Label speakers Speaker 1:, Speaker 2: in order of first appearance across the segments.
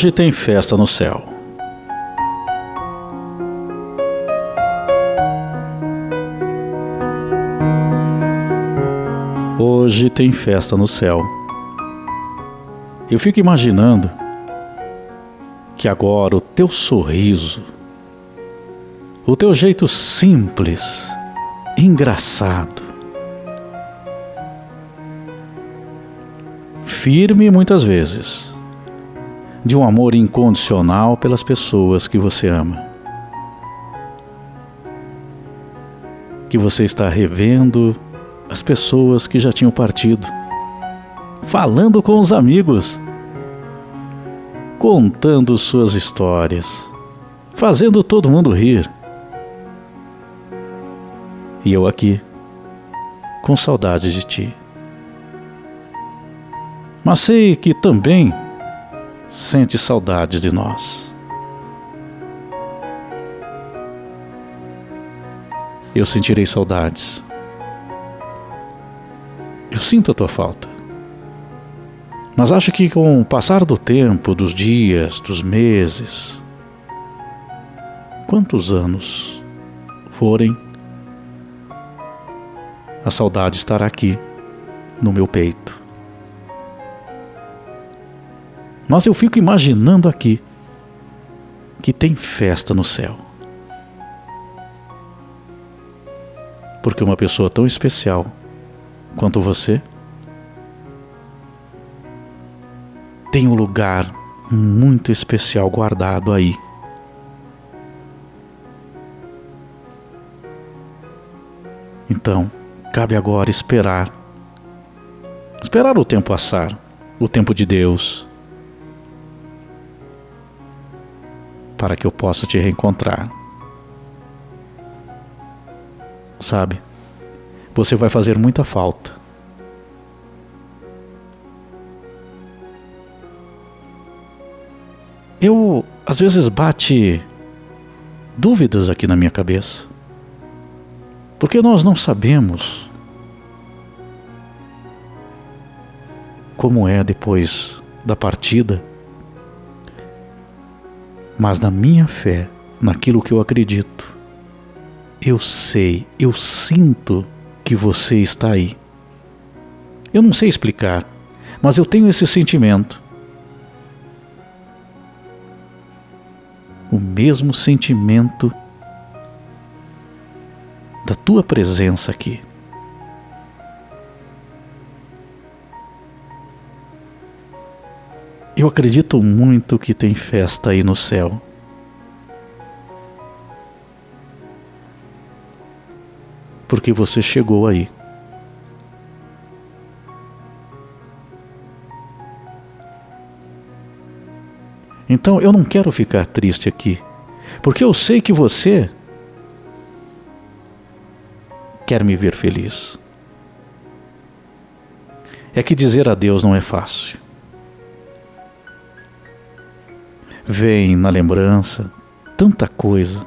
Speaker 1: Hoje tem festa no céu. Hoje tem festa no céu. Eu fico imaginando que agora o teu sorriso, o teu jeito simples, engraçado, firme muitas vezes, de um amor incondicional pelas pessoas que você ama. Que você está revendo as pessoas que já tinham partido, falando com os amigos, contando suas histórias, fazendo todo mundo rir. E eu aqui, com saudade de ti. Mas sei que também sente saudade de nós. Eu sentirei saudades eu sinto a tua falta. Mas acho que com o passar do tempo, dos dias, dos meses, quantos anos forem, a saudade estará aqui, no meu peito. Mas eu fico imaginando aqui que tem festa no céu. Porque uma pessoa tão especial quanto você tem um lugar muito especial guardado aí. Então, cabe agora esperar. Esperar o tempo passar, o tempo de Deus, para que eu possa te reencontrar. Sabe? você vai fazer muita falta. Eu, às vezes, bate dúvidas aqui na minha cabeça, porque nós não sabemos como é depois da partida, mas na minha fé, naquilo que eu acredito, eu sei, eu sinto que você está aí. Eu não sei explicar, mas eu tenho esse sentimento. O mesmo sentimento da tua presença aqui. Eu acredito muito que tem festa aí no céu. porque você chegou aí. Então eu não quero ficar triste aqui, porque eu sei que você quer me ver feliz. É que dizer adeus não é fácil. Vem na lembrança tanta coisa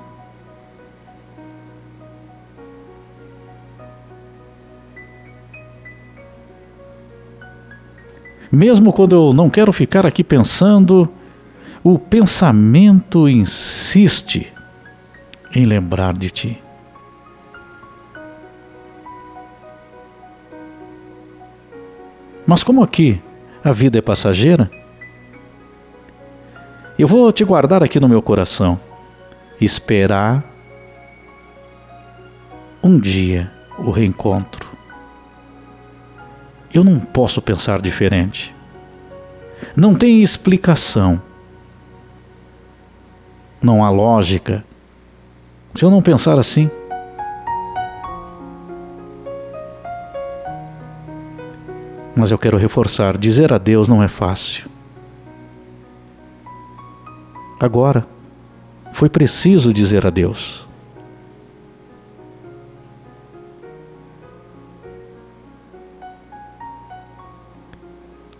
Speaker 1: Mesmo quando eu não quero ficar aqui pensando, o pensamento insiste em lembrar de ti. Mas como aqui a vida é passageira, eu vou te guardar aqui no meu coração, esperar um dia o reencontro eu não posso pensar diferente. Não tem explicação. Não há lógica. Se eu não pensar assim, mas eu quero reforçar: dizer adeus não é fácil. Agora, foi preciso dizer adeus.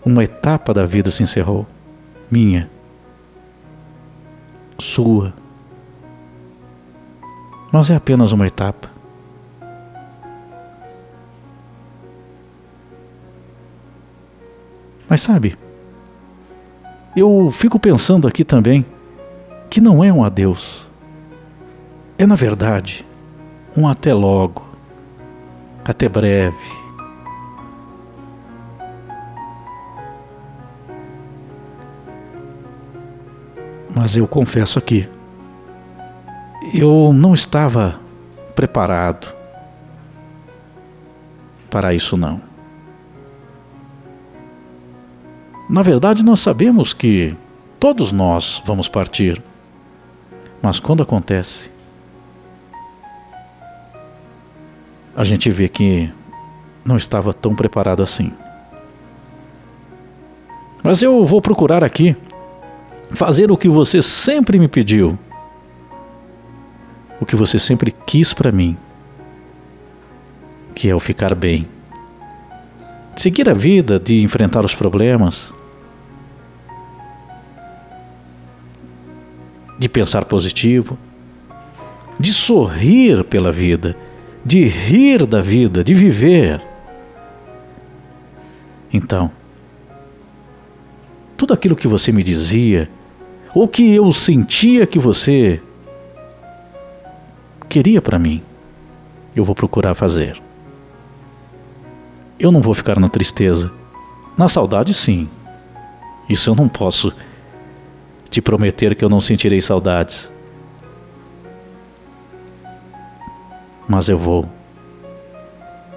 Speaker 1: Uma etapa da vida se encerrou. Minha. Sua. Mas é apenas uma etapa. Mas sabe, eu fico pensando aqui também que não é um adeus. É, na verdade, um até logo, até breve. Mas eu confesso aqui, eu não estava preparado para isso não. Na verdade, nós sabemos que todos nós vamos partir. Mas quando acontece, a gente vê que não estava tão preparado assim. Mas eu vou procurar aqui fazer o que você sempre me pediu, o que você sempre quis para mim, que é o ficar bem. Seguir a vida, de enfrentar os problemas, de pensar positivo, de sorrir pela vida, de rir da vida, de viver. Então, tudo aquilo que você me dizia, ou que eu sentia que você queria para mim, eu vou procurar fazer. Eu não vou ficar na tristeza. Na saudade, sim. Isso eu não posso te prometer que eu não sentirei saudades. Mas eu vou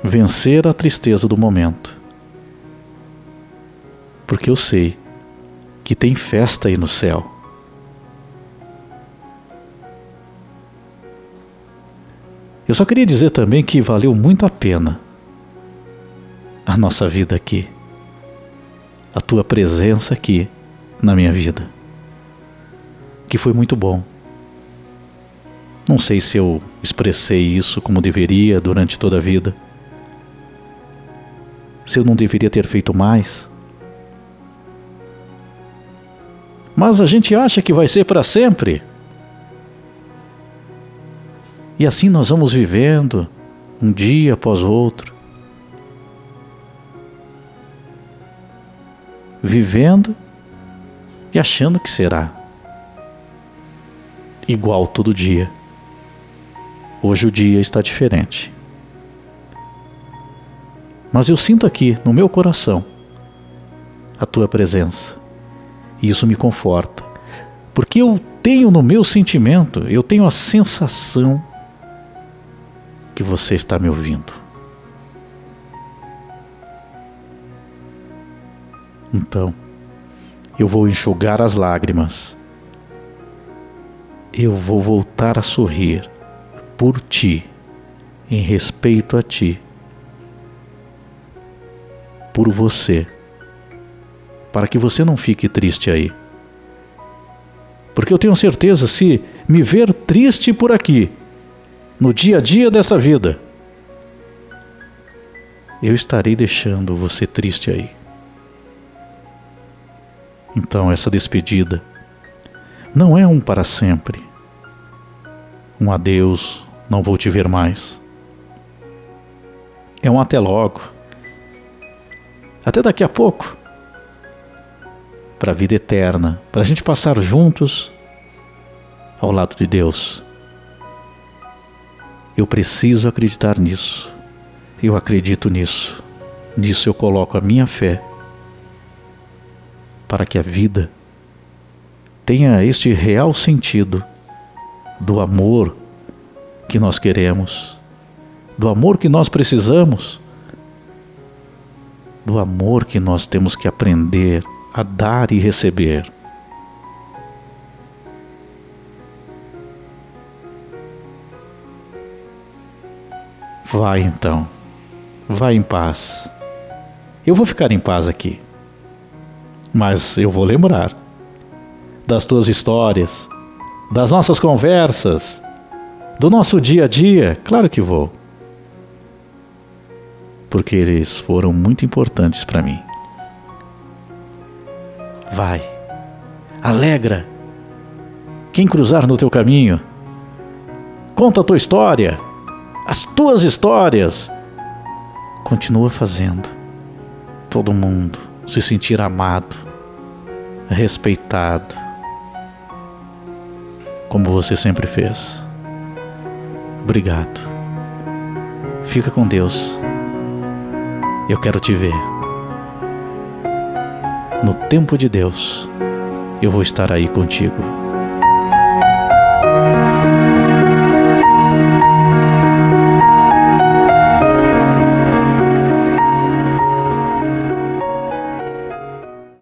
Speaker 1: vencer a tristeza do momento. Porque eu sei que tem festa aí no céu. Eu só queria dizer também que valeu muito a pena a nossa vida aqui, a tua presença aqui na minha vida, que foi muito bom. Não sei se eu expressei isso como deveria durante toda a vida, se eu não deveria ter feito mais. Mas a gente acha que vai ser para sempre. E assim nós vamos vivendo, um dia após outro. vivendo e achando que será igual todo dia. Hoje o dia está diferente. Mas eu sinto aqui no meu coração a tua presença. E isso me conforta. Porque eu tenho no meu sentimento, eu tenho a sensação que você está me ouvindo. Então, eu vou enxugar as lágrimas. Eu vou voltar a sorrir por ti, em respeito a ti, por você, para que você não fique triste aí. Porque eu tenho certeza, se me ver triste por aqui, no dia a dia dessa vida, eu estarei deixando você triste aí. Então, essa despedida não é um para sempre, um adeus, não vou te ver mais. É um até logo, até daqui a pouco, para a vida eterna, para a gente passar juntos ao lado de Deus. Eu preciso acreditar nisso, eu acredito nisso, nisso eu coloco a minha fé para que a vida tenha este real sentido do amor que nós queremos, do amor que nós precisamos, do amor que nós temos que aprender a dar e receber. Vai então, vai em paz. Eu vou ficar em paz aqui mas eu vou lembrar das tuas histórias, das nossas conversas, do nosso dia a dia, claro que vou. Porque eles foram muito importantes para mim. Vai, alegra quem cruzar no teu caminho. Conta a tua história, as tuas histórias. Continua fazendo todo mundo se sentir amado respeitado, como você sempre fez. Obrigado. Fica com Deus. Eu quero te ver. No tempo de Deus, eu vou estar aí contigo.